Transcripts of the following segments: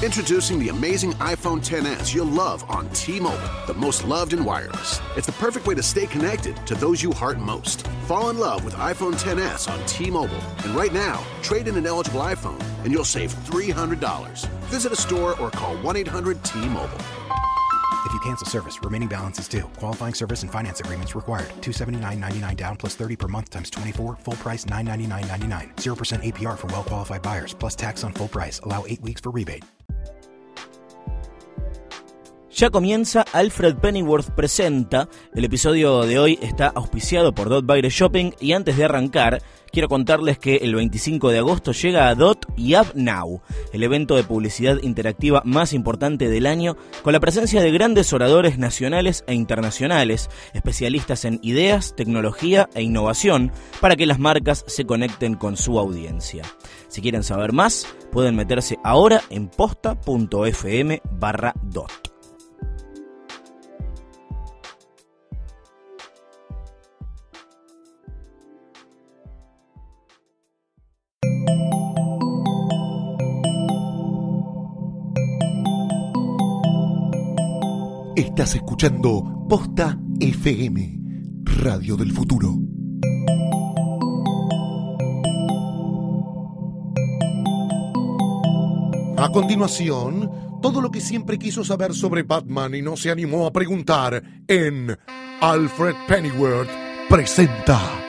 Introducing the amazing iPhone 10s you'll love on T-Mobile, the most loved in wireless. It's the perfect way to stay connected to those you heart most. Fall in love with iPhone 10s on T-Mobile, and right now, trade in an eligible iPhone and you'll save $300. Visit a store or call 1-800-T-Mobile. If you cancel service, remaining balance is due. Qualifying service and finance agreements required. 279.99 down plus 30 per month times 24. Full price 999.99. 0% APR for well qualified buyers plus tax on full price. Allow 8 weeks for rebate. Ya comienza Alfred Pennyworth Presenta. El episodio de hoy está auspiciado por Dot Shopping y antes de arrancar, quiero contarles que el 25 de agosto llega a Dot y App Now, el evento de publicidad interactiva más importante del año, con la presencia de grandes oradores nacionales e internacionales, especialistas en ideas, tecnología e innovación, para que las marcas se conecten con su audiencia. Si quieren saber más, pueden meterse ahora en posta.fm. Estás escuchando Posta FM, Radio del Futuro. A continuación, todo lo que siempre quiso saber sobre Batman y no se animó a preguntar en Alfred Pennyworth presenta.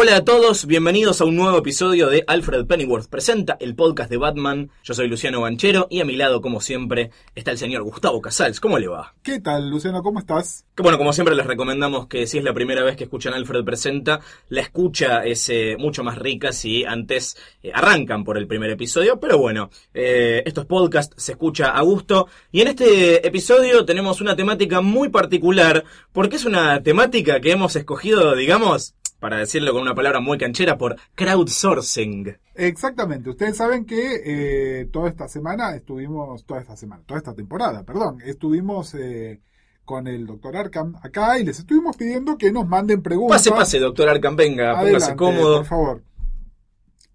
Hola a todos, bienvenidos a un nuevo episodio de Alfred Pennyworth Presenta, el podcast de Batman. Yo soy Luciano Banchero y a mi lado, como siempre, está el señor Gustavo Casals. ¿Cómo le va? ¿Qué tal, Luciano? ¿Cómo estás? Que bueno, como siempre les recomendamos que si es la primera vez que escuchan Alfred Presenta, la escucha es eh, mucho más rica si antes eh, arrancan por el primer episodio, pero bueno, eh, estos podcasts se escucha a gusto y en este episodio tenemos una temática muy particular porque es una temática que hemos escogido, digamos, para decirlo con una palabra muy canchera, por crowdsourcing. Exactamente. Ustedes saben que eh, toda esta semana estuvimos, toda esta semana, toda esta temporada, perdón, estuvimos eh, con el doctor Arkham acá y les estuvimos pidiendo que nos manden preguntas. Pase, pase, doctor Arkham, venga, póngase Adelante, cómodo. Por favor.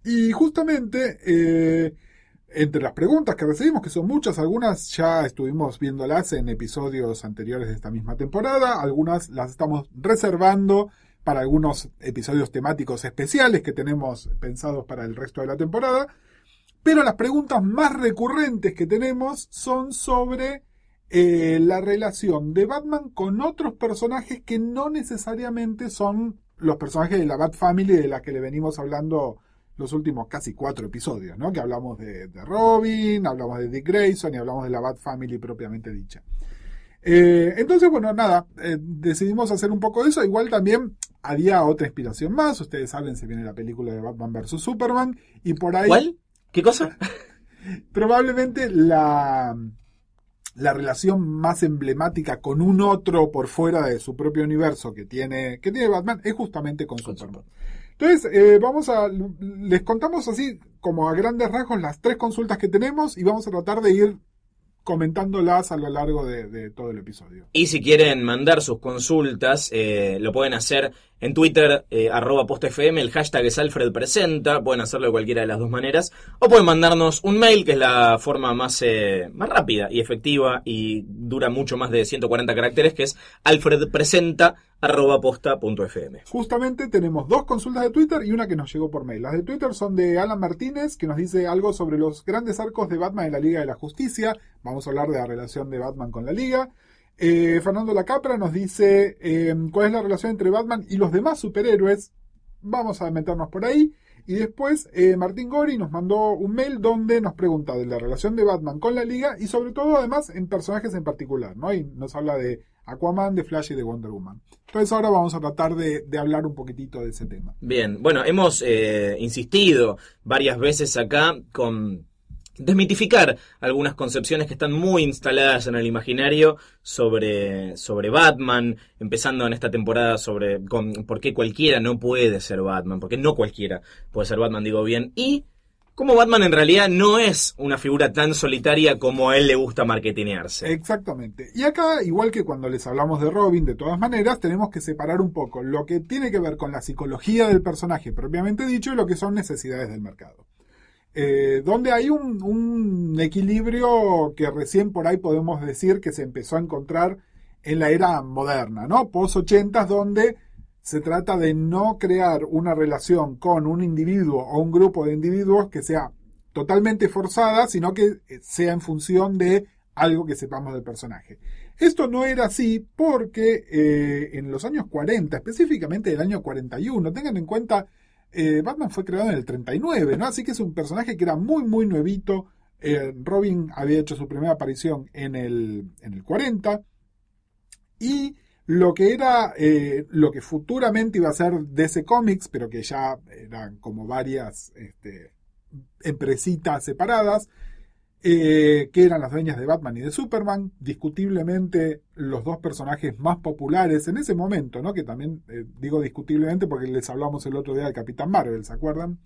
Y justamente, eh, entre las preguntas que recibimos, que son muchas, algunas ya estuvimos viéndolas en episodios anteriores de esta misma temporada, algunas las estamos reservando para algunos episodios temáticos especiales que tenemos pensados para el resto de la temporada. Pero las preguntas más recurrentes que tenemos son sobre eh, la relación de Batman con otros personajes que no necesariamente son los personajes de la Bat Family de la que le venimos hablando los últimos casi cuatro episodios, ¿no? Que hablamos de, Robin, hablamos de Dick Grayson y hablamos de la Bat Family propiamente dicha. Eh, entonces, bueno, nada, eh, decidimos hacer un poco de eso. Igual también había otra inspiración más. Ustedes saben, se viene la película de Batman vs. Superman. Y por ahí ¿Cuál? ¿Qué cosa? probablemente la, la relación más emblemática con un otro por fuera de su propio universo que tiene, que tiene Batman es justamente con, Con Superman. Entonces, eh, vamos a, les contamos así como a grandes rasgos las tres consultas que tenemos y vamos a tratar de ir comentándolas a lo largo de, todo el episodio. Y si quieren mandar sus consultas, eh, lo pueden hacer en Twitter, eh, arroba postfm, el hashtag es Alfred Presenta, pueden hacerlo de cualquiera de las dos maneras, o pueden mandarnos un mail, que es la forma más, eh, más rápida y efectiva y dura mucho más de 140 caracteres, que es alfredpresenta, arroba posta.fm. Justamente tenemos dos consultas de Twitter y una que nos llegó por mail. Las de Twitter son de Alan Martínez, que nos dice algo sobre los grandes arcos de Batman en la Liga de la Justicia. Vamos a hablar de la relación de Batman con la Liga. Eh, Fernando Lacapra nos dice eh, cuál es la relación entre Batman y los demás superhéroes. Vamos a meternos por ahí. Y después eh, Martín Gori nos mandó un mail donde nos pregunta de la relación de Batman con la Liga y sobre todo además en personajes en particular, ¿no? Y nos habla de Aquaman, de Flash y de Wonder Woman. Entonces ahora vamos a tratar de, hablar un poquitito de ese tema. Bien, bueno, hemos eh, insistido varias veces acá con desmitificar algunas concepciones que están muy instaladas en el imaginario sobre, sobre Batman, empezando en esta temporada sobre con, por qué cualquiera no puede ser Batman, porque no cualquiera puede ser Batman, digo bien, y cómo Batman en realidad no es una figura tan solitaria como a él le gusta marketinearse. Exactamente. Y acá, igual que cuando les hablamos de Robin, de todas maneras, tenemos que separar un poco lo que tiene que ver con la psicología del personaje propiamente dicho y lo que son necesidades del mercado. Eh, donde hay un, equilibrio que recién por ahí podemos decir que se empezó a encontrar en la era moderna, ¿no? Post 80 donde se trata de no crear una relación con un individuo o un grupo de individuos que sea totalmente forzada, sino que sea en función de algo que sepamos del personaje. Esto no era así porque eh, en los años 40, específicamente el año 41, tengan en cuenta eh, Batman fue creado en el 39, ¿no? Así que es un personaje que era muy, muy nuevito. Eh, Robin había hecho su primera aparición en el, en el 40. Y lo que era, eh, lo que futuramente iba a ser DC Comics, pero que ya eran como varias este, empresitas separadas, eh, que eran las dueñas de Batman y de Superman, discutiblemente los dos personajes más populares en ese momento, ¿no? Que también eh, digo discutiblemente porque les hablamos el otro día del Capitán Marvel, ¿se acuerdan?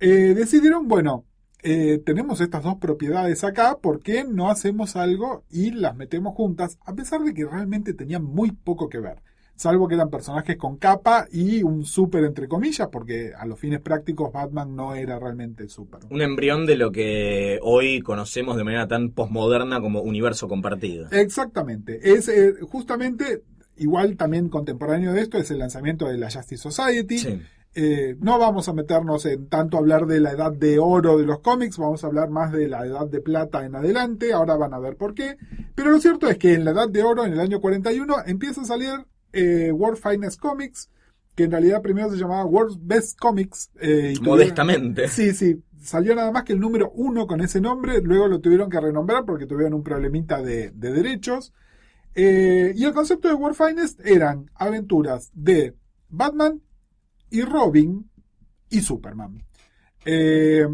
Eh, decidieron, bueno, tenemos estas dos propiedades acá, ¿por qué no hacemos algo y las metemos juntas? A pesar de que realmente tenían muy poco que ver salvo que eran personajes con capa y un super entre comillas, porque a los fines prácticos Batman no era realmente super. Un embrión de lo que hoy conocemos de manera tan posmoderna como universo compartido. Exactamente. Es eh, justamente, igual también contemporáneo de esto, es el lanzamiento de la Justice Society. Sí. Eh, no vamos a meternos en tanto hablar de la edad de oro de los cómics, vamos a hablar más de la edad de plata en adelante, ahora van a ver por qué. Pero lo cierto es que en la edad de oro, en el año 41, empieza a salir eh, World Finest Comics, que en realidad primero se llamaba World's Best Comics. eh, y tuvieron- Modestamente. Sí, sí. Salió nada más que el número uno con ese nombre, luego lo tuvieron que renombrar porque tuvieron un problemita de, de derechos. Eh, y el concepto de World Finest eran aventuras de Batman y Robin y Superman. Eh,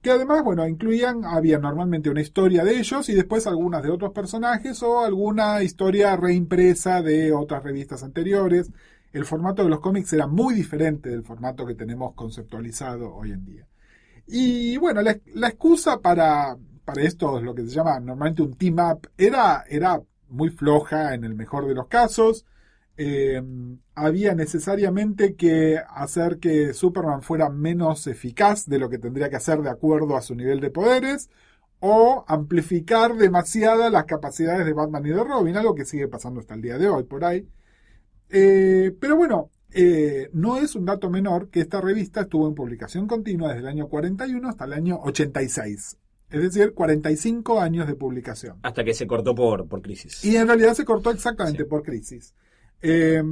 que además, bueno, incluían, había normalmente una historia de ellos y después algunas de otros personajes o alguna historia reimpresa de otras revistas anteriores. El formato de los cómics era muy diferente del formato que tenemos conceptualizado hoy en día. Y bueno, la, excusa para, para esto, lo que se llama normalmente un team up, era, era muy floja en el mejor de los casos. Eh, había necesariamente que hacer que Superman fuera menos eficaz de lo que tendría que hacer de acuerdo a su nivel de poderes o amplificar demasiada las capacidades de Batman y de Robin, algo que sigue pasando hasta el día de hoy por ahí. Eh, pero bueno, eh, no es un dato menor que esta revista estuvo en publicación continua desde el año 41 hasta el año 86. Es decir, 45 años de publicación. Hasta que se cortó por, por crisis. Y en realidad se cortó exactamente Sí. por crisis. Eh,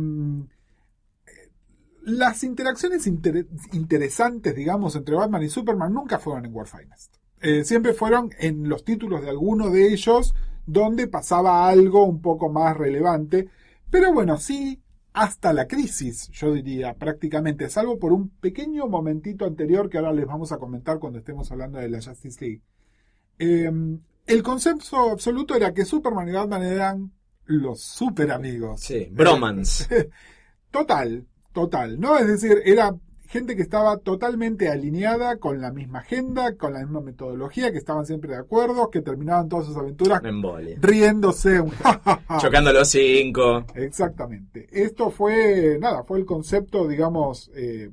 las interacciones inter- interesantes, digamos, entre Batman y Superman nunca fueron en War Finest. Eh, siempre fueron en los títulos de alguno de ellos donde pasaba algo un poco más relevante. Pero bueno, sí, hasta la crisis, yo diría, prácticamente, salvo por un pequeño momentito anterior que ahora les vamos a comentar cuando estemos hablando de la Justice League. Eh, el concepto absoluto era que Superman y Batman eran los super amigos. Sí, bromance. Total, total, ¿no? Es decir, era gente que estaba totalmente alineada con la misma agenda, con la misma metodología, que estaban siempre de acuerdo, que terminaban todas sus aventuras riéndose. Chocando los cinco. Exactamente. Esto fue, nada, fue el concepto, digamos, eh,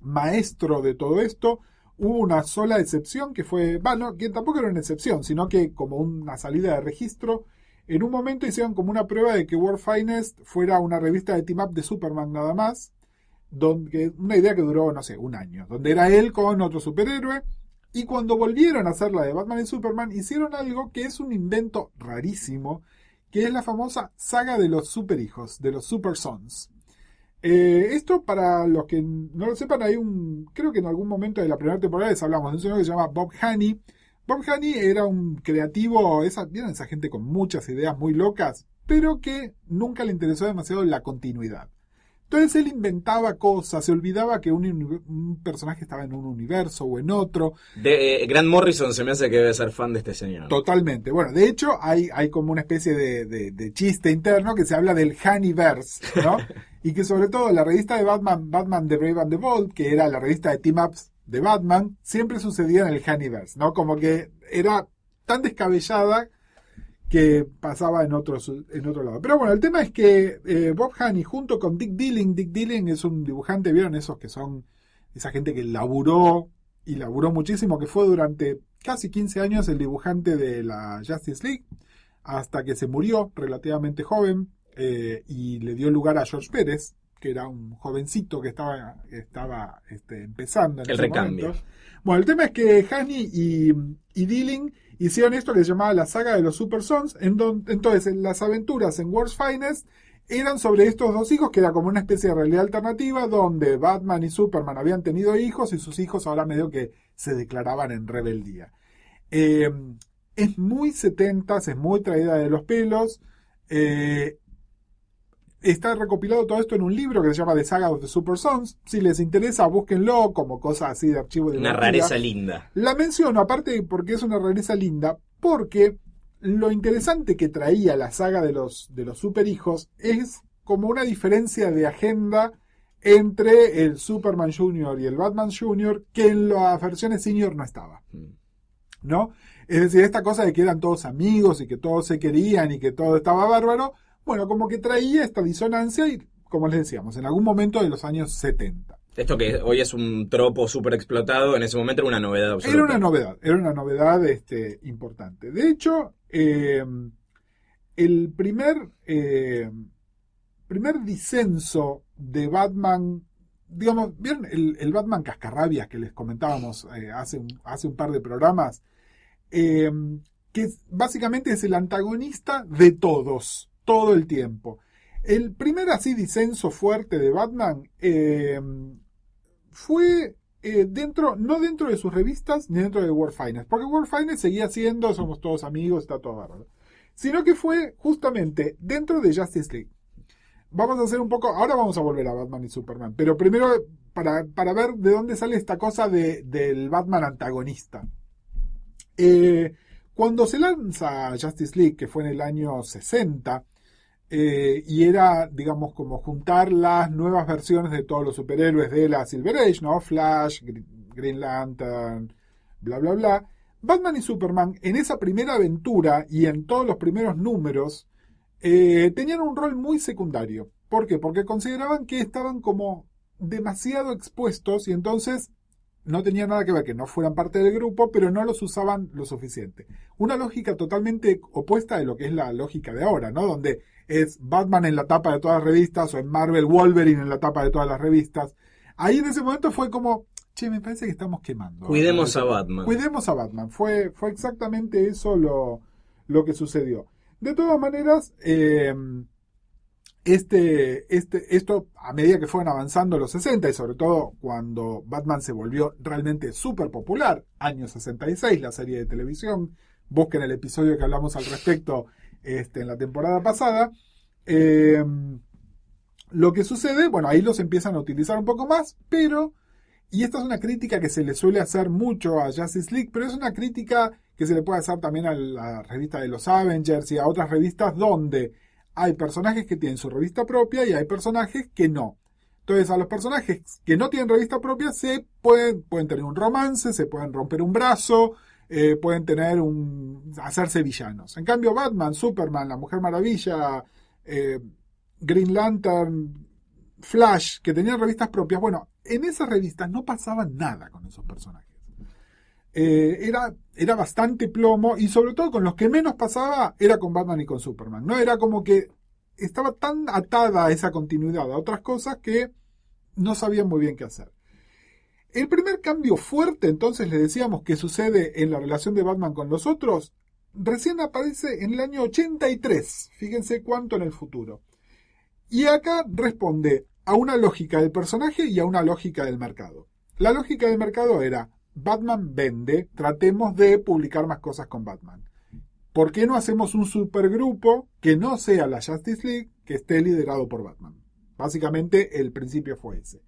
maestro de todo esto. Hubo una sola excepción que fue, bueno, que tampoco era una excepción, sino que como una salida de registro, en un momento hicieron como una prueba de que World Finest fuera una revista de team up de Superman nada más, donde, una idea que duró, no sé, un año, donde era él con otro superhéroe, y cuando volvieron a hacer la de Batman y Superman, hicieron algo que es un invento rarísimo, que es la famosa saga de los superhijos, de los Super Sons. Eh, esto, para los que no lo sepan, hay un. Creo que en algún momento de la primera temporada les hablamos de un señor que se llama Bob Haney. Bob Haney era un creativo, esa, ¿vieron esa gente con muchas ideas muy locas? pero que nunca le interesó demasiado la continuidad. Entonces él inventaba cosas, se olvidaba que un, personaje estaba en un universo o en otro, De, eh, Grant Morrison se me hace que debe ser fan de este señor. Totalmente. Bueno, de hecho, hay, hay como una especie de, de- de chiste interno que se habla del Honeyverse, ¿no? y que sobre todo la revista de Batman, Batman The Brave and the Bold, que era la revista de team ups de Batman, siempre sucedía en el Honeyverse, ¿no? Como que era tan descabellada que pasaba en otro, en otro lado. Pero bueno, el tema es que eh, Bob Haney junto con Dick Dilling, Dick Dilling es un dibujante, ¿vieron esos que son esa gente que laburó y laburó muchísimo, que fue durante casi 15 años el dibujante de la Justice League, hasta que se murió relativamente joven eh, y le dio lugar a George Pérez, que era un jovencito que estaba, estaba este, empezando en El ese recambio. momento. Bueno, el tema es que Haney y, y Dilling hicieron esto que se llamaba la saga de los Super Sons, en don- entonces en las aventuras en World's Finest eran sobre estos dos hijos, que era como una especie de realidad alternativa, donde Batman y Superman habían tenido hijos y sus hijos ahora medio que se declaraban en rebeldía. Eh, es muy 70 es muy traída de los pelos. eh, está recopilado todo esto en un libro que se llama The Saga of the Super Sons. Si les interesa, búsquenlo como cosa así de archivo de Una rareza linda. La menciono, aparte porque es una rareza linda, porque lo interesante que traía la saga de los, de los superhijos es como una diferencia de agenda entre el Superman Jr. y el Batman Jr. que en las versiones senior no estaba. ¿No? Es decir, esta cosa de que eran todos amigos y que todos se querían y que todo estaba bárbaro, bueno, como que traía esta disonancia y, como les decíamos, en algún momento de los años 70. Esto que hoy es un tropo súper explotado, en ese momento era una novedad absoluta. Era una novedad, era una novedad este, importante. De hecho, eh, el primer, eh, primer disenso de Batman, digamos, ¿vieron el, el Batman Cascarrabias que les comentábamos eh, hace, un, hace un par de programas? Que básicamente es el antagonista de todos, todo el tiempo. El primer así disenso fuerte de Batman eh, fue eh, dentro, no dentro de sus revistas ni dentro de World Finance, porque World Finance seguía siendo, somos todos amigos, está todo bárbaro, sino que fue justamente dentro de Justice League. Vamos a hacer un poco, ahora vamos a volver a Batman y Superman, pero primero para, para ver de dónde sale esta cosa de, del Batman antagonista. Eh, cuando se lanza Justice League, que fue en el año 60, eh, y era, digamos, como juntar las nuevas versiones de todos los superhéroes de la Silver Age, ¿no? Flash, Gr- Green Lantern, bla, bla, bla. Batman y Superman, en esa primera aventura y en todos los primeros números, eh, tenían un rol muy secundario. ¿Por qué? Porque consideraban que estaban como demasiado expuestos y entonces no tenía nada que ver que no fueran parte del grupo, pero no los usaban lo suficiente. Una lógica totalmente opuesta de lo que es la lógica de ahora, ¿no? Donde es Batman en la tapa de todas las revistas o en Marvel Wolverine en la tapa de todas las revistas. Ahí en ese momento fue como, che, me parece que estamos quemando. Cuidemos a Batman. Cuidemos a Batman. Fue, fue exactamente eso lo, lo que sucedió. De todas maneras, eh, este, este, esto a medida que fueron avanzando los 60 y sobre todo cuando Batman se volvió realmente súper popular, año 66, la serie de televisión, busquen el episodio que hablamos al respecto este, en la temporada pasada, eh, lo que sucede, bueno, ahí los empiezan a utilizar un poco más, pero, y esta es una crítica que se le suele hacer mucho a Justice League, pero es una crítica que se le puede hacer también a la revista de los Avengers y a otras revistas donde hay personajes que tienen su revista propia y hay personajes que no. Entonces, a los personajes que no tienen revista propia se pueden, tener un romance, se pueden romper un brazo, eh, pueden tener un. hacerse villanos. En cambio, Batman, Superman, la Mujer Maravilla, eh, Green Lantern, Flash, que tenían revistas propias, bueno, en esas revistas no pasaba nada con esos personajes. Eh, era, era bastante plomo y sobre todo con los que menos pasaba era con Batman y con Superman. No era como que estaba tan atada a esa continuidad a otras cosas que no sabían muy bien qué hacer. El primer cambio fuerte, entonces, le decíamos que sucede en la relación de Batman con los otros, recién aparece en el año 83. Fíjense cuánto en el futuro. Y acá responde a una lógica del personaje y a una lógica del mercado. La lógica del mercado era Batman vende, tratemos de publicar más cosas con Batman. ¿por qué no hacemos un supergrupo que no sea la Justice League, que esté liderado por Batman? Básicamente el principio fue ese.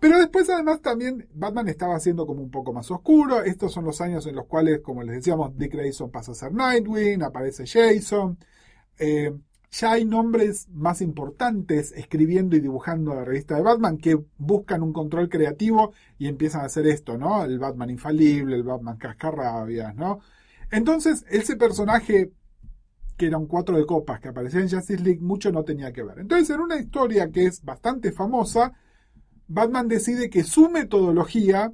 Pero después además también Batman estaba siendo como un poco más oscuro. Estos son los años en los cuales, como les decíamos, Dick Grayson pasa a ser Nightwing, aparece Jason. Eh, ya hay nombres más importantes escribiendo y dibujando la revista de Batman que buscan un control creativo y empiezan a hacer esto, ¿no? El Batman infalible, el Batman cascarrabias, ¿no? Entonces, ese personaje que era un cuatro de copas que aparecía en Justice League, mucho no tenía que ver. Entonces, en una historia que es bastante famosa, Batman decide que su metodología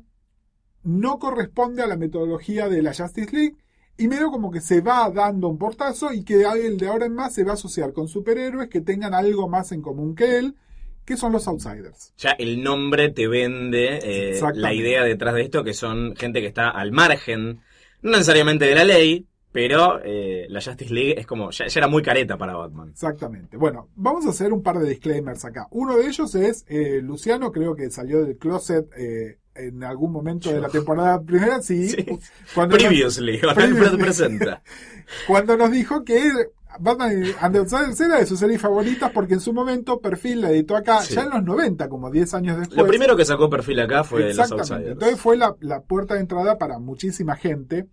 no corresponde a la metodología de la Justice League y medio como que se va dando un portazo y que el de ahora en más se va a asociar con superhéroes que tengan algo más en común que él, que son los outsiders. Ya el nombre te vende eh, la idea detrás de esto, que son gente que está al margen, no necesariamente de la ley, pero eh, la Justice League es como, ya, ya era muy careta para Batman. Exactamente. Bueno, vamos a hacer un par de disclaimers acá. Uno de ellos es eh, Luciano, creo que salió del closet en algún momento de la temporada primera, sí. Sí. Cuando, nos, Previously, Previously. Presenta. cuando nos dijo que Batman and the Outsiders era de sus series favoritas porque en su momento Perfil la editó acá, Sí. ya en los 90, como 10 años después. Lo primero que sacó perfil acá fue los Exactamente. Outsiders. Entonces fue la, la puerta de entrada para muchísima gente.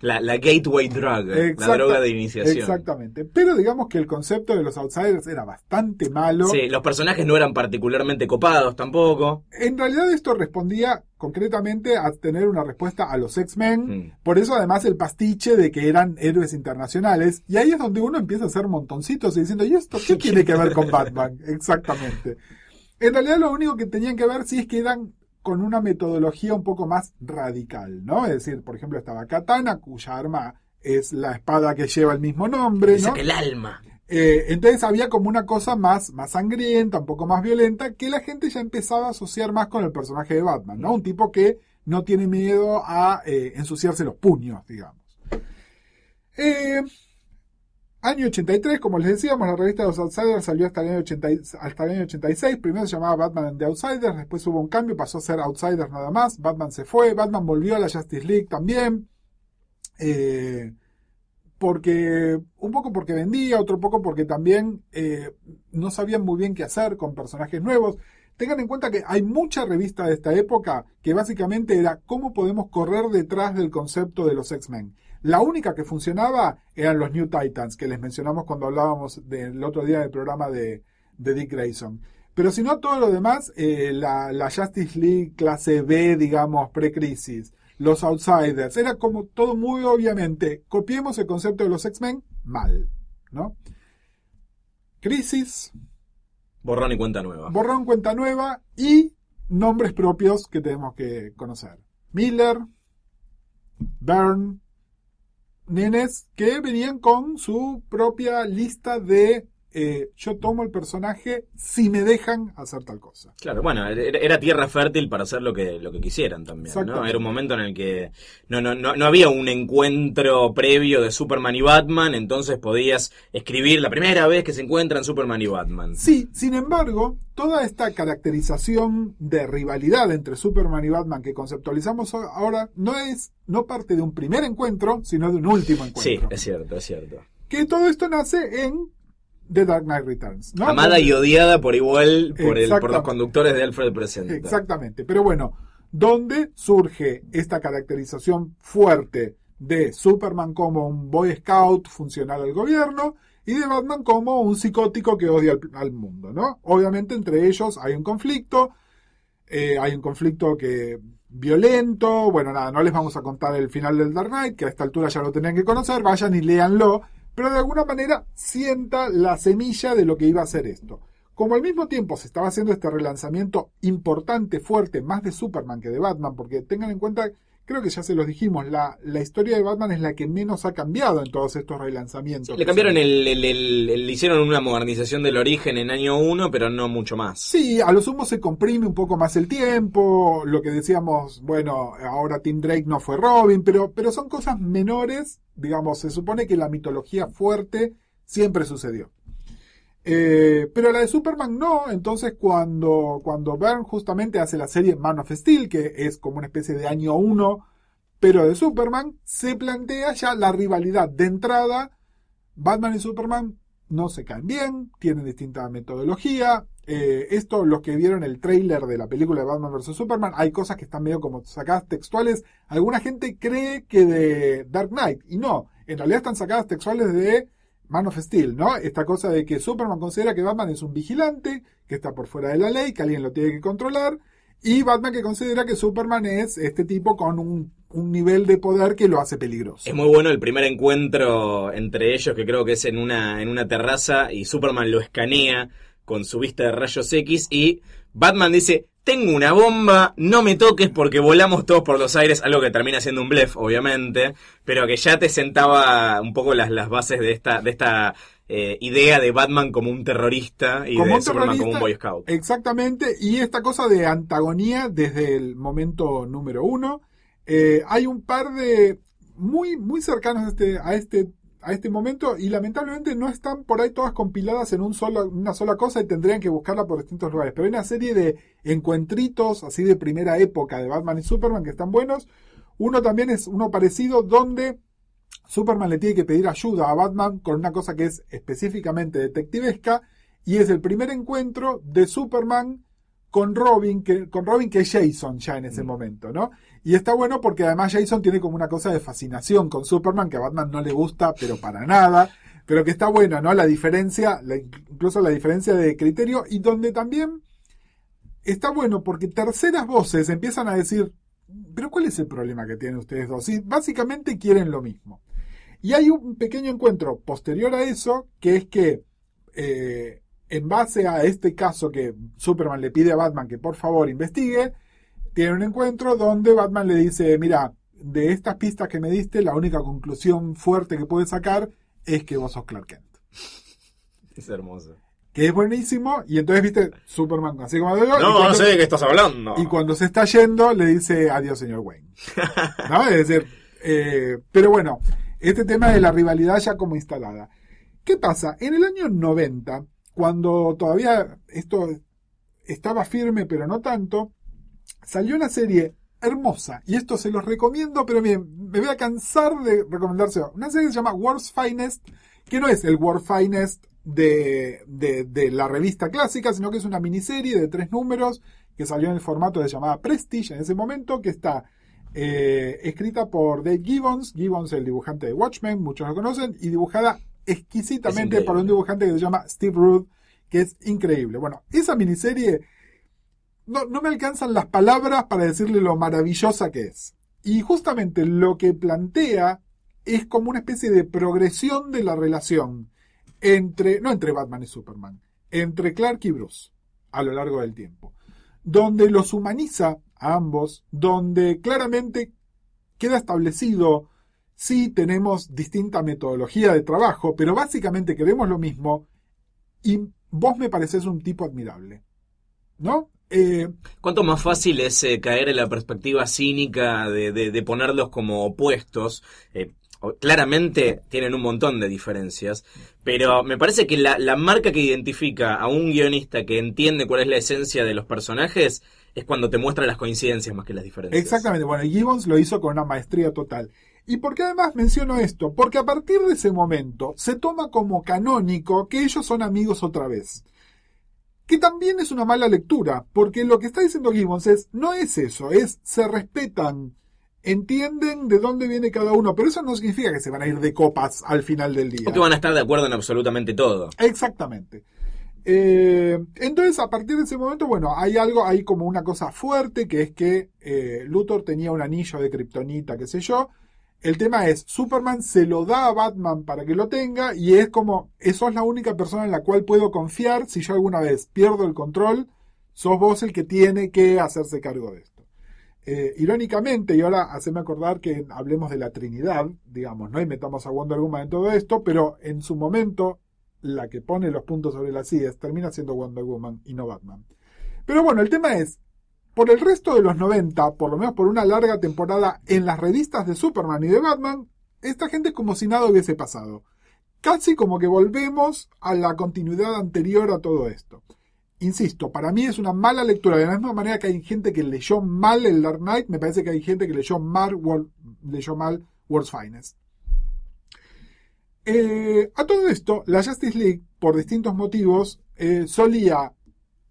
La, la gateway drug, la droga de iniciación. Exactamente. Pero digamos que el concepto de los outsiders era bastante malo. Sí, los personajes no eran particularmente copados tampoco. En realidad esto respondía concretamente a tener una respuesta a los X-Men. Mm. Por eso además el pastiche de que eran héroes internacionales. Y ahí es donde uno empieza a hacer montoncitos y diciendo, ¿y esto qué tiene que ver con Batman? Exactamente. En realidad lo único que tenían que ver sí es que eran con una metodología un poco más radical, ¿no? Es decir, por ejemplo, estaba Katana, cuya arma es la espada que lleva el mismo nombre, ¿no? que el alma. Eh, entonces había como una cosa más, más sangrienta, un poco más violenta, que la gente ya empezaba a asociar más con el personaje de Batman, ¿no? Un tipo que no tiene miedo a eh, ensuciarse los puños, digamos. Eh, año 83, como les decíamos, la revista de los Outsiders salió hasta el, año 80 y- hasta el año 86. Primero se llamaba Batman the Outsiders, después hubo un cambio, pasó a ser Outsiders nada más. Batman se fue, Batman volvió a la Justice League también. Eh, porque un poco porque vendía, otro poco porque también eh, no sabían muy bien qué hacer con personajes nuevos. Tengan en cuenta que hay mucha revista de esta época que básicamente era cómo podemos correr detrás del concepto de los X-Men. La única que funcionaba eran los New Titans, que les mencionamos cuando hablábamos del otro día del programa de, de Dick Grayson. Pero si no, todo lo demás, eh, la, la Justice League clase B, digamos, pre-crisis, los Outsiders, era como todo muy obviamente, copiemos el concepto de los X-Men mal, ¿no? Crisis, Borrón y cuenta nueva. borrón cuenta nueva y nombres propios que tenemos que conocer. Miller, Byrne, nenes que venían con su propia lista de eh, yo tomo el personaje si me dejan hacer tal cosa. Claro, bueno, era tierra fértil para hacer lo que, lo que quisieran también. Era un momento en el que no, no, no, no había un encuentro previo de Superman y Batman, entonces podías escribir la primera vez que se encuentran Superman y Batman. Sí, sin embargo, toda esta caracterización de rivalidad entre Superman y Batman que conceptualizamos ahora no es no parte de un primer encuentro, sino de un último encuentro. Sí, es cierto, es cierto. Que todo esto nace en The Dark Knight Returns, ¿no? Amada y odiada por igual por, el, por los conductores de Alfred Presenta. Exactamente. Pero bueno, ¿dónde surge esta caracterización fuerte de Superman como un Boy Scout funcional al gobierno y de Batman como un psicótico que odia al, al mundo, ¿no? Obviamente entre ellos hay un conflicto, eh, hay un conflicto que violento, bueno, nada, no les vamos a contar el final del Dark Knight, que a esta altura ya lo tenían que conocer, vayan y léanlo, pero de alguna manera sienta la semilla de lo que iba a ser esto. Como al mismo tiempo se estaba haciendo este relanzamiento importante, fuerte, más de Superman que de Batman, porque tengan en cuenta, creo que ya se los dijimos, la, la historia de Batman es la que menos ha cambiado en todos estos relanzamientos. Le cambiaron el, el- el- el- le hicieron una modernización del origen en año 1, pero no mucho más. Sí, a lo sumo se comprime un poco más el tiempo, lo que decíamos, bueno, ahora Tim Drake no fue Robin, pero, pero son cosas menores, digamos, se supone que la mitología fuerte siempre sucedió. Eh, pero la de Superman no, entonces cuando, cuando justamente hace la serie Man of Steel, que es como una especie de año 1 pero de Superman, se plantea ya la rivalidad de entrada. Batman y Superman no se caen bien, tienen distinta metodología. Eh, esto, los que vieron el trailer de la película de Batman vs. Superman, hay cosas que están medio como sacadas textuales. Alguna gente cree que de Dark Knight, y no, en realidad están sacadas textuales de Man of Steel, ¿no? Esta cosa de que Superman considera que Batman es un vigilante, que está por fuera de la ley, que alguien lo tiene que controlar, y Batman que considera que Superman es este tipo con un, un nivel de poder que lo hace peligroso. Es muy bueno el primer encuentro entre ellos, que creo que es en una, en una terraza, y Superman lo escanea con su vista de rayos X, y Batman dice, tengo una bomba, no me toques porque volamos todos por los aires, algo que termina siendo un blef, obviamente, pero que ya te sentaba un poco las, las bases de esta, de esta eh, idea de Batman como un terrorista y Como de un Superman como un Boy Scout. Exactamente, y esta cosa de antagonía desde el momento número uno. Eh, hay un par de muy, muy cercanos a este, a este, a este momento y lamentablemente no están por ahí todas compiladas en un solo, una sola cosa y tendrían que buscarla por distintos lugares. Pero hay una serie de encuentritos así de primera época de Batman y Superman que están buenos. Uno también es uno parecido donde Superman le tiene que pedir ayuda a Batman con una cosa que es específicamente detectivesca y es el primer encuentro de Superman con Robin, que, con Robin que es Jason ya en ese momento, ¿no? Y está bueno porque además Jason tiene como una cosa de fascinación con Superman que a Batman no le gusta, pero para nada, pero que está buena, ¿no? La diferencia, la- incluso la diferencia de criterio y donde también está bueno porque terceras voces empiezan a decir, pero ¿cuál es el problema que tienen ustedes dos? Y básicamente quieren lo mismo. Y hay un pequeño encuentro posterior a eso, que es que eh, en base a este caso que Superman le pide a Batman que por favor investigue, tiene un encuentro donde Batman le dice, mira, de estas pistas que me diste, la única conclusión fuerte que puedes sacar es que vos sos Clark Kent. Es hermoso. Que es buenísimo, y entonces, viste, Superman, así como digo, No, no sé de qué estás hablando. y cuando se está yendo, le dice adiós, señor Wayne. ¿No? Es decir, eh, pero bueno, este tema de la rivalidad ya como instalada. ¿Qué pasa? En el año 90, cuando todavía esto estaba firme, pero no tanto, salió una serie hermosa, y esto se los recomiendo, pero miren, me voy a cansar de recomendárselo. Una serie que se llama World's Finest, que no es el World Finest de, de, de la revista clásica, sino que es una miniserie de tres números que salió en el formato de llamada Prestige en ese momento, que está eh, escrita por Dave Gibbons, Gibbons el dibujante de Watchmen, muchos lo conocen, y dibujada exquisitamente por un dibujante que se llama Steve Rudd, que es increíble. Bueno, esa miniserie no, no me alcanzan las palabras para decirle lo maravillosa que es. Y justamente lo que plantea es como una especie de progresión de la relación entre, no entre Batman y Superman, entre Clark y Bruce a lo largo del tiempo, donde los humaniza a ambos, donde claramente queda establecido sí tenemos distinta metodología de trabajo, pero básicamente queremos lo mismo y vos me pareces un tipo admirable. ¿No? Eh, ¿Cuánto más fácil es eh, caer en la perspectiva cínica de, de- de ponerlos como opuestos? Eh, claramente tienen un montón de diferencias, pero me parece que la, la marca que identifica a un guionista que entiende cuál es la esencia de los personajes es cuando te muestra las coincidencias más que las diferencias. Exactamente, bueno, Gibbons lo hizo con una maestría total. ¿Y por qué además menciono esto? Porque a partir de ese momento se toma como canónico que ellos son amigos otra vez. Que también es una mala lectura, porque lo que está diciendo Gibbons es, no es eso, es se respetan, entienden de dónde viene cada uno, pero eso no significa que se van a ir de copas al final del día. O que van a estar de acuerdo en absolutamente todo. Exactamente. Eh, entonces, a partir de ese momento, bueno, hay algo, hay como una cosa fuerte, que es que eh, Luthor tenía un anillo de kriptonita, qué sé yo. El tema es, Superman se lo da a Batman para que lo tenga, y es como, eso es la única persona en la cual puedo confiar si yo alguna vez pierdo el control, sos vos el que tiene que hacerse cargo de esto. Eh, irónicamente, y ahora haceme acordar que hablemos de la Trinidad, digamos, ¿no? Y metamos a Wonder Woman en todo esto, pero en su momento, la que pone los puntos sobre las sillas termina siendo Wonder Woman y no Batman. Pero bueno, el tema es, por el resto de los 90, por lo menos por una larga temporada en las revistas de Superman y de Batman, esta gente es como si nada hubiese pasado. Casi como que volvemos a la continuidad anterior a todo esto. Insisto, para mí es una mala lectura. De la misma manera que hay gente que leyó mal el Dark Knight, me parece que hay gente que leyó mal, Wol- leyó mal World's Finest. Eh, a todo esto, la Justice League, por distintos motivos, eh, solía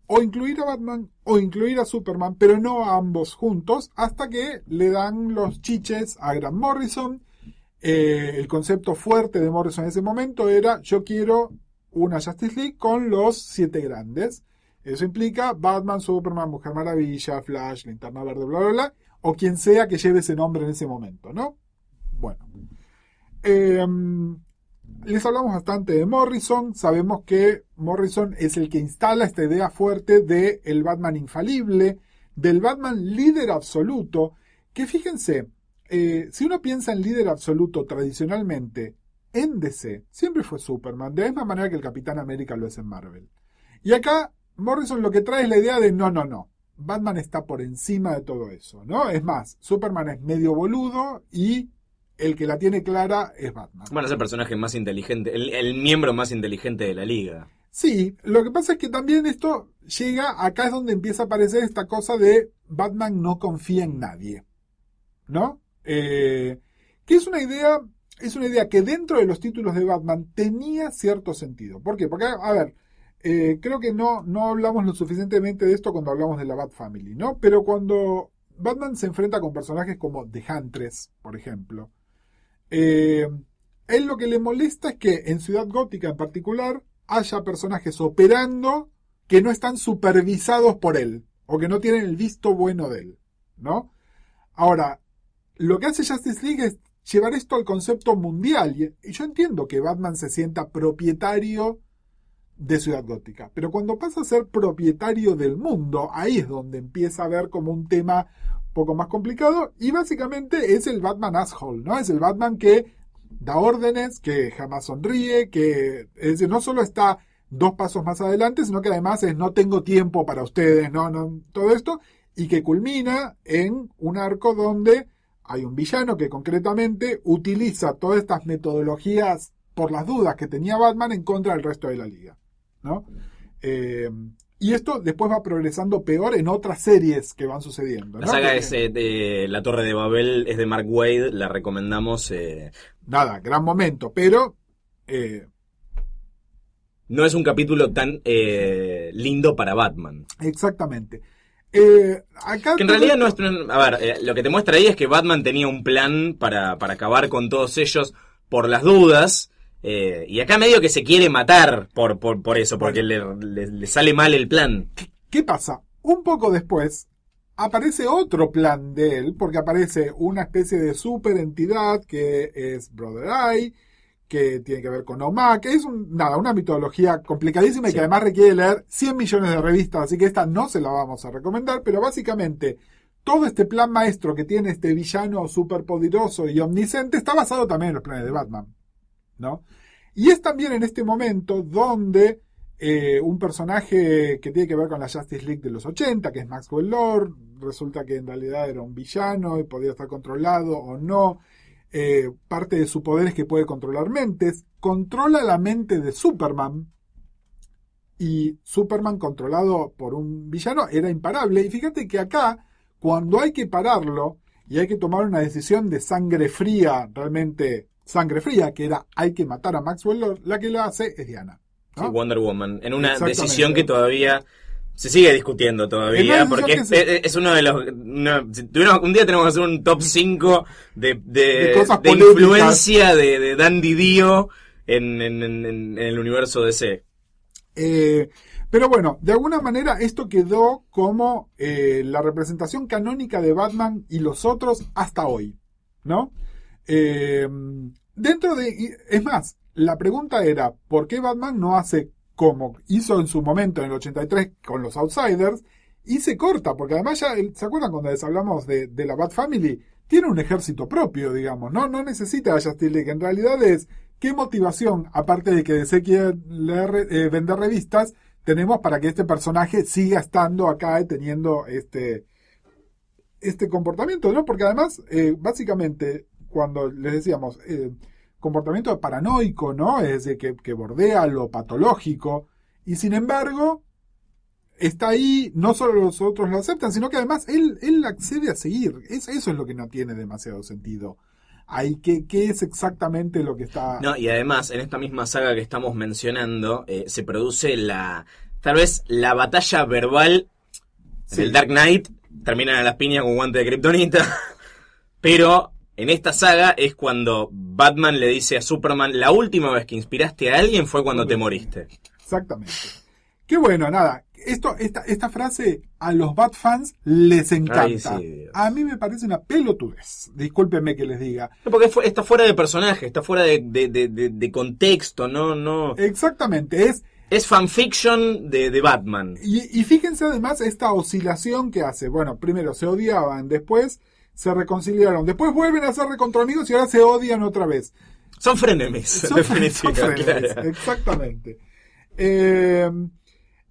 o incluir a Batman o incluir a Superman, pero no a ambos juntos, hasta que le dan los chiches a Grant Morrison. Eh, el concepto fuerte de Morrison en ese momento era yo quiero una Justice League con los siete grandes. Eso implica Batman, Superman, Mujer Maravilla, Flash, Linterna Verde, bla, bla, bla, o quien sea que lleve ese nombre en ese momento, ¿no? Bueno. Em, les hablamos bastante de Morrison. Sabemos que Morrison es el que instala esta idea fuerte de el Batman infalible, del Batman líder absoluto. Que fíjense, eh, si uno piensa en líder absoluto tradicionalmente en DC, siempre fue Superman, de la misma manera que el Capitán América lo es en Marvel. Y acá Morrison lo que trae es la idea de no, no, no. Batman está por encima de todo eso, ¿no? Es más, Superman es medio boludo y el que la tiene clara es Batman. Bueno, es el personaje más inteligente, el, el miembro más inteligente de la liga. Sí, lo que pasa es que también esto llega, acá es donde empieza a aparecer esta cosa de Batman no confía en nadie, ¿no? Eh, que es una idea, es una idea que dentro de los títulos de Batman tenía cierto sentido. ¿Por qué? Porque, a ver, eh, creo que no, no hablamos lo suficientemente de esto cuando hablamos de la Bat Family, ¿no? Pero cuando Batman se enfrenta con personajes como The Huntress, por ejemplo, eh, él lo que le molesta es que en Ciudad Gótica en particular haya personajes operando que no están supervisados por él o que no tienen el visto bueno de él, ¿no? Ahora, lo que hace Justice League es llevar esto al concepto mundial y, y yo entiendo que Batman se sienta propietario de Ciudad Gótica, pero cuando pasa a ser propietario del mundo, ahí es donde empieza a ver como un tema poco más complicado y básicamente es el Batman asshole, ¿no? Es el Batman que da órdenes, que jamás sonríe, que es no solo está dos pasos más adelante, sino que además es no tengo tiempo para ustedes, no, no, todo esto, y que culmina en un arco donde hay un villano que concretamente utiliza todas estas metodologías por las dudas que tenía Batman en contra del resto de la liga, ¿no? Eh, y esto después va progresando peor en otras series que van sucediendo. La saga es, eh, de La Torre de Babel, es de Mark Wade, la recomendamos. eh, Nada, gran momento, pero eh, no es un capítulo tan eh, lindo para Batman. exactamente. Eh, acá Que en realidad no es. A ver, eh, lo que te muestra ahí es que Batman tenía un plan para, para acabar con todos ellos por las dudas. Eh, y acá medio que se quiere matar por, por, por eso, porque le, le- le sale mal el plan. ¿Qué pasa? Un poco después aparece otro plan de él, porque aparece una especie de super entidad que es Brother Eye, que tiene que ver con Oma, que es un- nada, una mitología complicadísima y Sí. que además requiere leer 100 millones de revistas, así que esta no se la vamos a recomendar, pero básicamente todo este plan maestro que tiene este villano superpoderoso y omnisciente está basado también en los planes de Batman, Y es también en este momento donde eh, un personaje que tiene que ver con la Justice League de los 80, que es Maxwell Lord, resulta que en realidad era un villano y podía estar controlado o no. Eh, parte de su poder es que puede controlar mentes. Controla la mente de Superman. Y Superman controlado por un villano era imparable. Y fíjate que acá, cuando hay que pararlo y hay que tomar una decisión de sangre fría, realmente sangre fría, que era hay que matar a Maxwell Lord, la que lo hace es Diana. ¿no? Sí, Wonder Woman. En una decisión que todavía se sigue discutiendo todavía, porque es, uno de los... si un día tenemos que hacer un top 5 de, de, De cosas de políticas. influencia de, de Dandy Dio en, en- en- en el universo DC. Eh, pero bueno, de alguna manera esto quedó como eh, la representación canónica de Batman y los otros hasta hoy, ¿no? Eh, dentro de... Es más, la pregunta era, ¿por qué Batman no hace como hizo en su momento en el 83 con los Outsiders? Y se corta, porque además ya, ¿se acuerdan cuando les hablamos de, de la Bat Family? Tiene un ejército propio, digamos, ¿no? No necesita a Justice League. En realidad es, ¿qué motivación, aparte de que DC quiere eh, vender revistas, tenemos para que este personaje siga estando acá y teniendo este, este comportamiento, ¿no? Porque además, eh, básicamente, cuando les decíamos, eh, comportamiento paranoico, ¿no? Es decir, que, que bordea lo patológico, y sin embargo, está ahí, no solo los otros lo aceptan, sino que además él, él accede a seguir. Es, eso es lo que no tiene demasiado sentido. Ahí, ¿qué, ¿Qué es exactamente lo que está...? No, y además, en esta misma saga que estamos mencionando, eh, se produce la. Tal vez la batalla verbal Sí. del Dark Knight. Terminan a las piñas con guante de Kryptonita. Pero en esta saga es cuando Batman le dice a Superman: La última vez que inspiraste a alguien fue cuando te moriste. Exactamente. Qué bueno, nada. Esto, esta, esta frase a los Bat fans les encanta. Ay, sí, Dios. a mí me parece una pelotudez. Discúlpenme que les diga. No, Porque está fuera de personaje, está fuera de, de- de- de- de contexto, no, no. Exactamente, es Es fanfiction de, de Batman. Y, y fíjense además esta oscilación que hace. Bueno, primero se odiaban, después se reconciliaron, después vuelven a ser recontra amigos y ahora se odian otra vez. Son frenemies, Son- en definitiva, son frenemies, claro. Exactamente. Eh,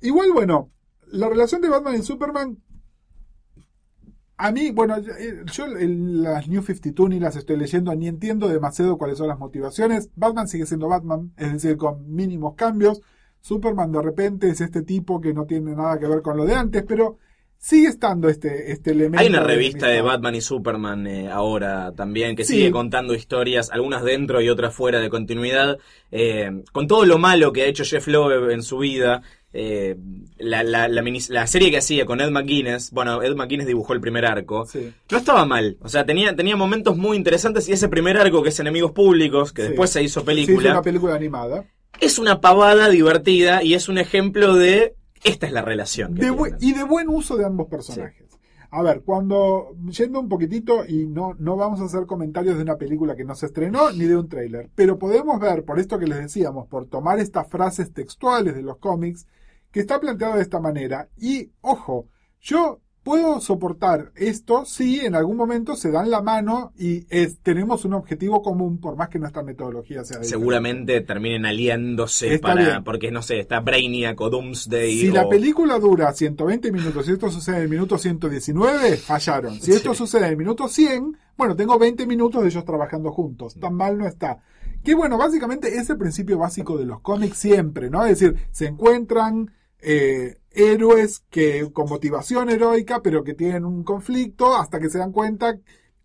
igual, bueno, la relación de Batman y Superman. A mí, bueno, eh, yo en las New 52 ni las estoy leyendo, ni entiendo demasiado cuáles son las motivaciones. Batman sigue siendo Batman, es decir, con mínimos cambios. Superman de repente es este tipo que no tiene nada que ver con lo de antes, pero sigue estando este, este elemento. Hay una revista de. Batman y Superman eh, ahora también que Sí. sigue contando historias, algunas dentro y otras fuera de continuidad, eh, con todo lo malo que ha hecho Jeff Loeb en su vida. eh, la, la, la, mini- la serie que hacía con Ed McGuinness, bueno, Ed McGuinness dibujó el primer arco, Sí. no estaba mal, o sea, tenía, tenía momentos muy interesantes y ese primer arco que es Enemigos Públicos, que Sí. después se hizo Sí, película, es una película animada. es una pavada divertida y es un ejemplo de esta es la relación. que De y de buen uso de ambos personajes. A ver, cuando, yendo un poquitito, y no, no vamos a hacer comentarios de una película que no se estrenó ni de un tráiler, pero podemos ver, por esto que les decíamos, por tomar estas frases textuales de los cómics, que está planteado de esta manera. Y, ojo, yo puedo soportar esto si en algún momento se dan la mano y es- tenemos un objetivo común, por más que nuestra metodología sea diferente. Seguramente terminen aliándose Está para. bien. Porque no sé, está Brainiac o Doomsday. Si o- la película dura 120 minutos y esto sucede en el minuto 119, fallaron. Si esto Sí. sucede en el minuto 100, bueno, tengo 20 minutos de ellos trabajando juntos. Tan mal no está. Que bueno, básicamente es el principio básico de los cómics siempre, ¿no? Es decir, se encuentran eh, héroes que con motivación heroica, pero que tienen un conflicto hasta que se dan cuenta,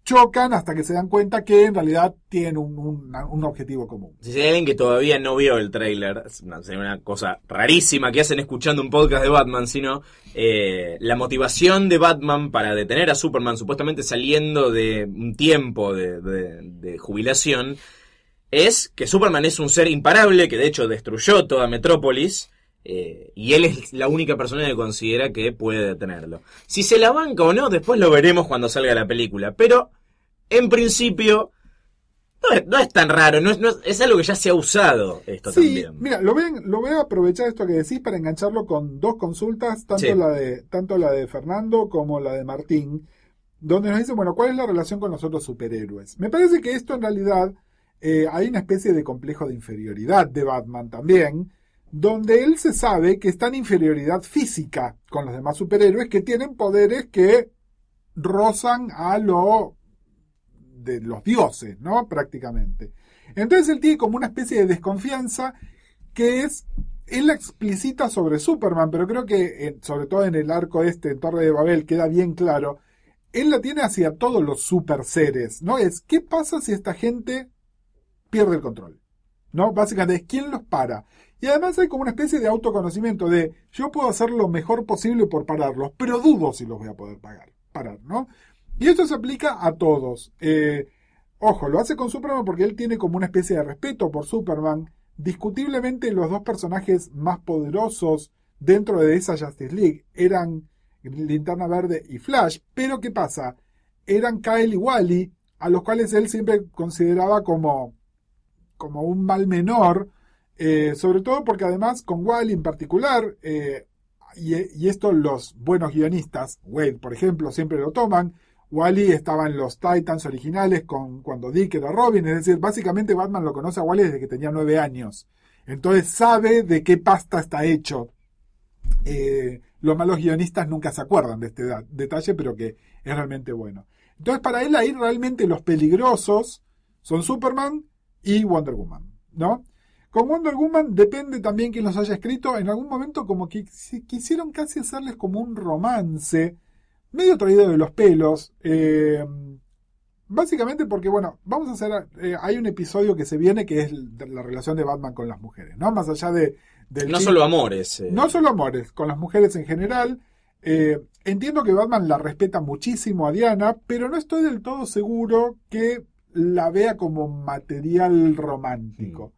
chocan hasta que se dan cuenta que en realidad tienen un, objetivo común. Si hay alguien que todavía no vio el tráiler, es una, cosa rarísima que hacen escuchando un podcast de Batman, sino eh, la motivación de Batman para detener a Superman, supuestamente saliendo de un tiempo de- de jubilación, es que Superman es un ser imparable, que de hecho destruyó toda Metrópolis, eh, y él es la única persona que considera que puede detenerlo. Si se la banca o no, después lo veremos cuando salga la película, pero en principio... No es, no es tan raro, no es, no es- es algo que ya se ha usado esto Sí, también. mira, lo voy, a- lo voy a aprovechar esto que decís para engancharlo con dos consultas, tanto, Sí. la de, tanto la de Fernando como la de Martín, donde nos dicen, bueno, ¿cuál es la relación con los otros superhéroes? Me parece que esto en realidad eh, hay una especie de complejo de inferioridad de Batman también, donde él se sabe que está en inferioridad física con los demás superhéroes que tienen poderes que rozan a lo de los dioses, ¿no? Prácticamente. Entonces él tiene como una especie de desconfianza que es, él la explicita sobre Superman, pero creo que sobre todo en el arco este, en Torre de Babel, queda bien claro, él la tiene hacia todos los super seres, ¿no? Es, ¿qué pasa si esta gente pierde el control? ¿No? Básicamente es quién los para. Y además hay como una especie de autoconocimiento de yo puedo hacer lo mejor posible por pararlos, pero dudo si los voy a poder pagar, parar, ¿no? Y esto se aplica a todos. Eh, ojo, lo hace con Superman porque él tiene como una especie de respeto por Superman. Discutiblemente los dos personajes más poderosos dentro de esa Justice League eran Linterna Verde y Flash. Pero ¿qué pasa? Eran Kyle y Wally, a los cuales él siempre consideraba como, como un mal menor. Eh, sobre todo porque además con Wally en particular, eh, y, esto los buenos guionistas, Wade por ejemplo, siempre lo toman, Wally estaba en los Titans originales con, cuando Dick era Robin, es decir, básicamente Batman lo conoce a Wally desde que tenía nueve años. Entonces sabe de qué pasta está hecho. Eh, los malos guionistas nunca se acuerdan de este detalle, pero que es realmente bueno. Entonces para él ahí realmente los peligrosos son Superman y Wonder Woman, ¿no? Con Wonder Woman depende también quién los haya escrito. En algún momento como que si- quisieron casi hacerles como un romance, medio traído de los pelos. eh, básicamente porque, bueno, vamos a hacer... eh, hay un episodio que se viene que es la relación de Batman con las mujeres, ¿no? Más allá de... del No solo amores. eh. no solo amores, con las mujeres en general. Eh, entiendo que Batman la respeta muchísimo a Diana, pero no estoy del todo seguro que la vea como material romántico.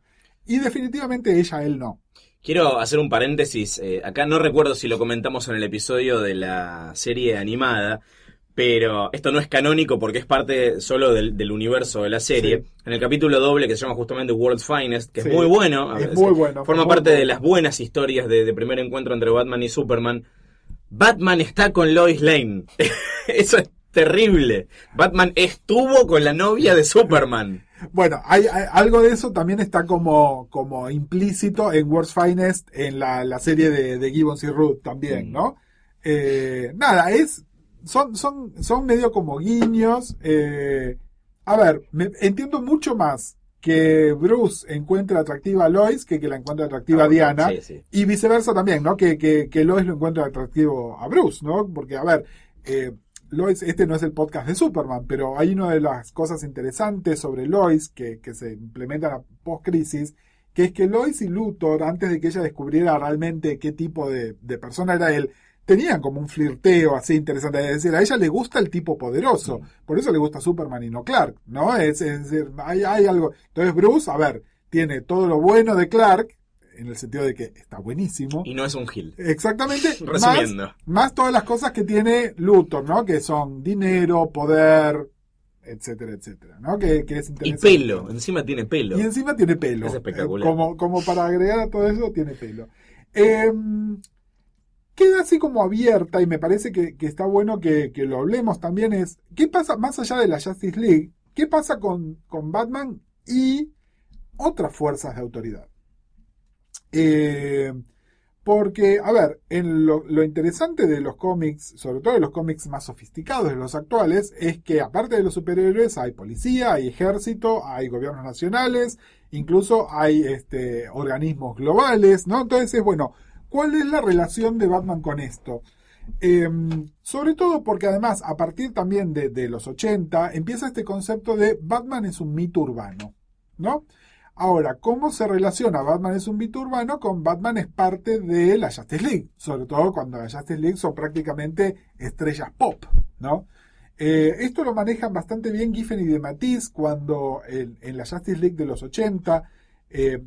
Y definitivamente ella él no. Quiero hacer un paréntesis. eh, acá no recuerdo si lo comentamos en el episodio de la serie animada, pero esto no es canónico porque es parte solo del, del universo de la serie. Sí. En el capítulo doble que se llama justamente World's Finest, que Sí. es muy bueno. Es muy bueno, Forma muy parte de las buenas historias de, de primer encuentro entre Batman y Superman. Batman está con Lois Lane. Eso es terrible. Batman estuvo con la novia de Superman. Bueno, hay, hay- algo de eso también está como, como implícito en World's Finest, en la, la serie de, de Gibbons y Root también, Mm. ¿no? Eh, nada, es, son, son, son medio como guiños. eh, a ver, me- entiendo mucho más que Bruce encuentre atractiva a Lois que que la encuentre atractiva a Diana. Sí, sí. Y viceversa también, ¿no? Que, que, que Lois lo encuentra atractivo a Bruce, ¿no? Porque, a ver, eh, Lois, este no es el podcast de Superman, pero hay una de las cosas interesantes sobre Lois que, que se implementan a post-crisis, que es que Lois y Luthor, antes de que ella descubriera realmente qué tipo de, de persona era él, tenían como un flirteo así interesante. Es decir, a ella le gusta el tipo poderoso, por eso le gusta Superman y no Clark, ¿no? Es, es decir, hay, hay algo. Entonces Bruce, a ver, tiene todo lo bueno de Clark, en el sentido de que está buenísimo. Y no es un Gil. Exactamente. Resumiendo. Más, más todas las cosas que tiene Luthor, ¿no? Que son dinero, poder, etcétera, etcétera, ¿no? Que, que es Y interesante. pelo. Encima tiene pelo. Y encima tiene pelo. Es espectacular. Eh, Como, como para agregar a todo eso, tiene pelo. Eh, queda así como abierta y me parece que, que está bueno que, que lo hablemos también es, ¿qué pasa más allá de la Justice League? ¿Qué pasa con, con Batman y otras fuerzas de autoridad? Eh, porque, a ver, lo, interesante de los cómics, sobre todo de los cómics más sofisticados de los actuales, es que aparte de los superhéroes hay policía, hay ejército, hay gobiernos nacionales, incluso hay este, organismos globales, ¿no? Entonces es bueno, ¿cuál es la relación de Batman con esto? Eh, sobre todo porque además, a partir también de, de los 80, empieza este concepto de Batman es un mito urbano, ¿no? Ahora, ¿cómo se relaciona Batman es un mito urbano con Batman es parte de la Justice League? Sobre todo cuando la Justice League son prácticamente estrellas pop, ¿no? Eh, esto lo manejan bastante bien Giffen y de Matisse cuando en, la Justice League de los 80 eh,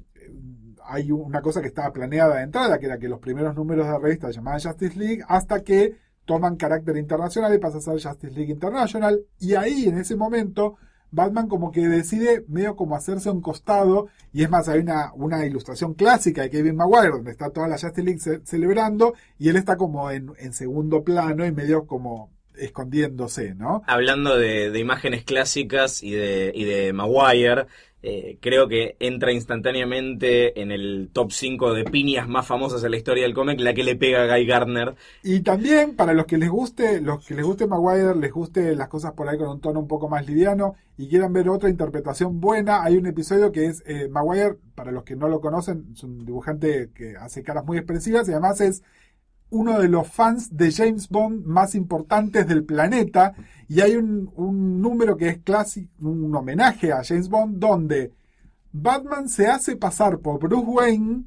hay una cosa que estaba planeada de entrada, que era que los primeros números de la revista llamaban Justice League, hasta que toman carácter internacional y pasa a ser Justice League International, y ahí en ese momento Batman como que decide medio como hacerse a un costado, y es más, hay una, una ilustración clásica de Kevin Maguire, donde está toda la Justice League ce- celebrando, y él está como en, en segundo plano y medio como escondiéndose, ¿no? Hablando de, de imágenes clásicas y de, y de Maguire, eh, creo que entra instantáneamente en el top 5 de piñas más famosas en la historia del cómic, la que le pega a Guy Gardner. Y también para los que les guste, los que les guste Maguire, les guste las cosas por ahí con un tono un poco más liviano y quieran ver otra interpretación buena, hay un episodio que es eh, Maguire, para los que no lo conocen, es un dibujante que hace caras muy expresivas y además es uno de los fans de James Bond más importantes del planeta y hay un, un número que es clásico, un homenaje a James Bond donde Batman se hace pasar por Bruce Wayne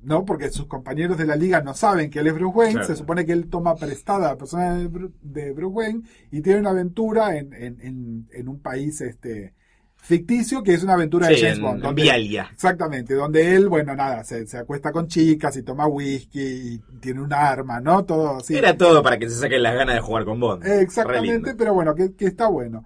¿no? Porque sus compañeros de la liga no saben que él es Bruce Wayne, Claro. se supone que él toma prestada a la persona de Bruce Wayne y tiene una aventura en, en, en, en un país este ficticio que es una aventura de Sí, James Bond. en donde- Vialia. Exactamente, donde él, bueno, nada, se, se acuesta con chicas y toma whisky y tiene un arma, ¿no? Todo así. Era todo para que se saquen las ganas de jugar con Bond. Exactamente, pero bueno, que, que está bueno.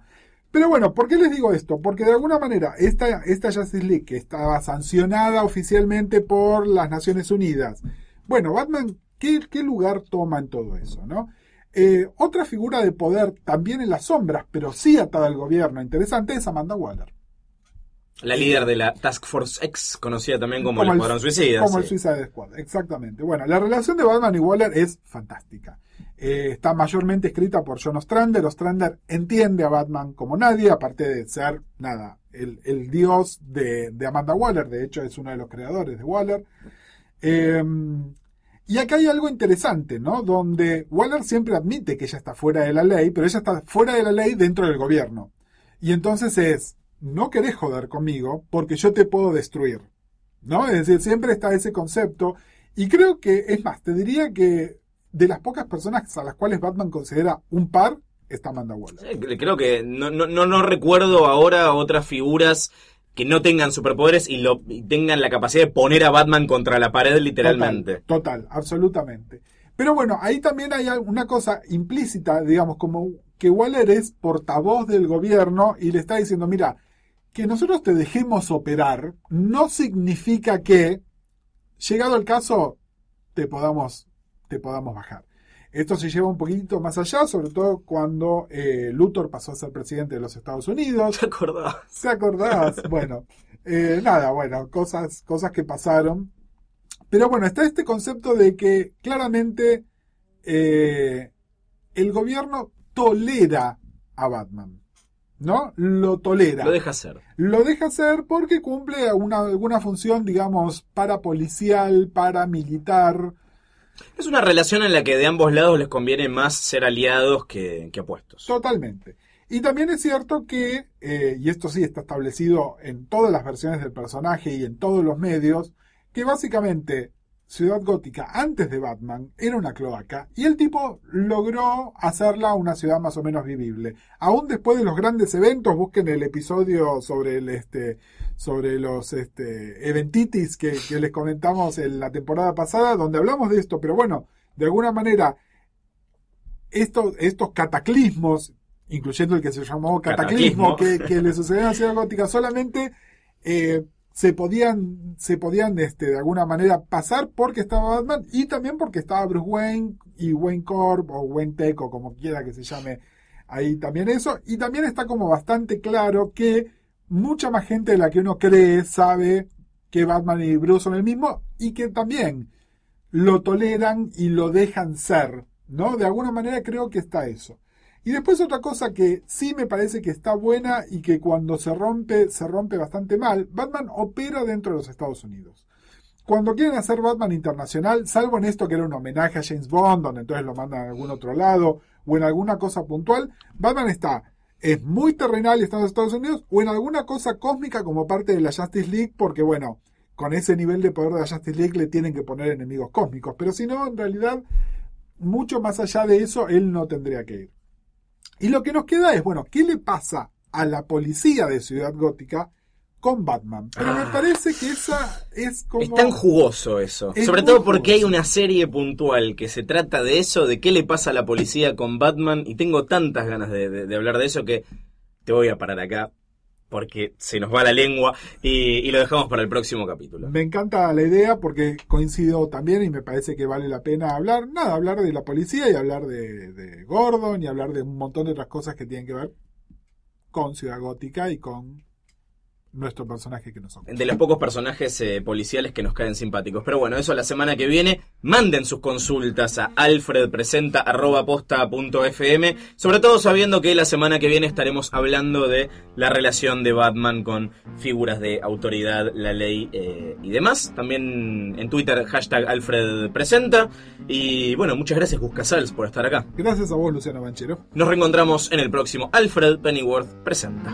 Pero bueno, ¿por qué les digo esto? Porque de alguna manera esta, esta Justice League que estaba sancionada oficialmente por las Naciones Unidas, bueno, Batman, ¿qué, qué lugar toma en todo eso? ¿no? Eh, otra figura de poder también en las sombras, pero sí atada al gobierno, interesante, es Amanda Waller. La líder de la Task Force X, conocida también como, Como el Escuadrón Suicida. Como sí. el Suicide Squad, exactamente. Bueno, la relación de Batman y Waller es fantástica. eh, está mayormente escrita por John Ostrander. Ostrander entiende a Batman como nadie, aparte de ser, nada, el, el dios de, de Amanda Waller. De hecho, es uno de los creadores de Waller. Eh, y acá hay algo interesante, ¿no? Donde Waller siempre admite que ella está fuera de la ley, pero ella está fuera de la ley dentro del gobierno. Y entonces es, no querés joder conmigo porque yo te puedo destruir. ¿No? Es decir, siempre está ese concepto. Y creo que, es más, te diría que de las pocas personas a las cuales Batman considera un par, está Amanda Waller. Creo que no, no, no, no recuerdo ahora otras figuras que no tengan superpoderes y, lo, y tengan la capacidad de poner a Batman contra la pared literalmente. Total, total, absolutamente. Pero bueno, ahí también hay una cosa implícita, digamos, como que Waller es portavoz del gobierno y le está diciendo, mira, que nosotros te dejemos operar no significa que, llegado el caso, te podamos, te podamos bajar. Esto se lleva un poquito más allá, sobre todo cuando eh, Luthor pasó a ser presidente de los Estados Unidos. ¿Te acordás? ¿Se acordás? bueno, eh, nada, bueno, cosas, cosas que pasaron. Pero bueno, está este concepto de que claramente eh, el gobierno tolera a Batman. ¿No? Lo tolera. Lo deja hacer. Lo deja hacer porque cumple una, alguna función, digamos, parapolicial, paramilitar. Es una relación en la que de ambos lados les conviene más ser aliados que, que. Totalmente. Y también es cierto que, eh, y esto sí está establecido en todas las versiones del personaje y en todos los medios, que básicamente Ciudad Gótica antes de Batman era una cloaca y el tipo logró hacerla una ciudad más o menos vivible. Aún después de los grandes eventos, busquen el episodio sobre el este sobre los este, eventitis que, que les comentamos en la temporada pasada, donde hablamos de esto, pero bueno, de alguna manera estos, estos cataclismos, incluyendo el que se llamó cataclismo, Cataclismo. que, que le sucedió a la ciudad gótica, solamente eh, se podían, se podían este, de alguna manera pasar porque estaba Batman y también porque estaba Bruce Wayne y Wayne Corp o Wayne Tech o como quiera que se llame ahí también eso. Y también está como bastante claro que mucha más gente de la que uno cree sabe que Batman y Bruce son el mismo y que también lo toleran y lo dejan ser, ¿no? De alguna manera creo que está eso. Y después otra cosa que sí me parece que está buena y que cuando se rompe, se rompe bastante mal, Batman opera dentro de los Estados Unidos. Cuando quieren hacer Batman internacional, salvo en esto que era un homenaje a James Bond, donde entonces lo mandan a algún otro lado, o en alguna cosa puntual, Batman está, es muy terrenal y está en los Estados Unidos, o en alguna cosa cósmica como parte de la Justice League, porque bueno, con ese nivel de poder de la Justice League le tienen que poner enemigos cósmicos, pero si no, en realidad, mucho más allá de eso, él no tendría que ir. Y lo que nos queda es, bueno, ¿qué le pasa a la policía de Ciudad Gótica con Batman? Pero me Ah. parece que esa es como... Es tan jugoso eso. Es Sobre todo porque hay una serie puntual que se trata de eso, de qué le pasa a la policía con Batman. Y tengo tantas ganas de, de- de hablar de eso que te voy a parar acá. Porque se nos va la lengua y, y lo dejamos para el próximo capítulo. Me encanta la idea porque coincido también y me parece que vale la pena hablar, nada, hablar de la policía y hablar de, de Gordon y hablar de un montón de otras cosas que tienen que ver con Ciudad Gótica y con nuestro personaje que no somos. De los pocos personajes eh, policiales que nos caen simpáticos. Pero bueno, eso la semana que viene. Manden sus consultas a alfredpresenta.posta.fm. Sobre todo sabiendo que la semana que viene estaremos hablando de la relación de Batman con figuras de autoridad, la ley eh, y demás. También en Twitter, hashtag alfredpresenta. Y bueno, muchas gracias Gus Casals por estar acá. Gracias a vos, Luciano Banchero. Nos reencontramos en el próximo Alfred Pennyworth Presenta.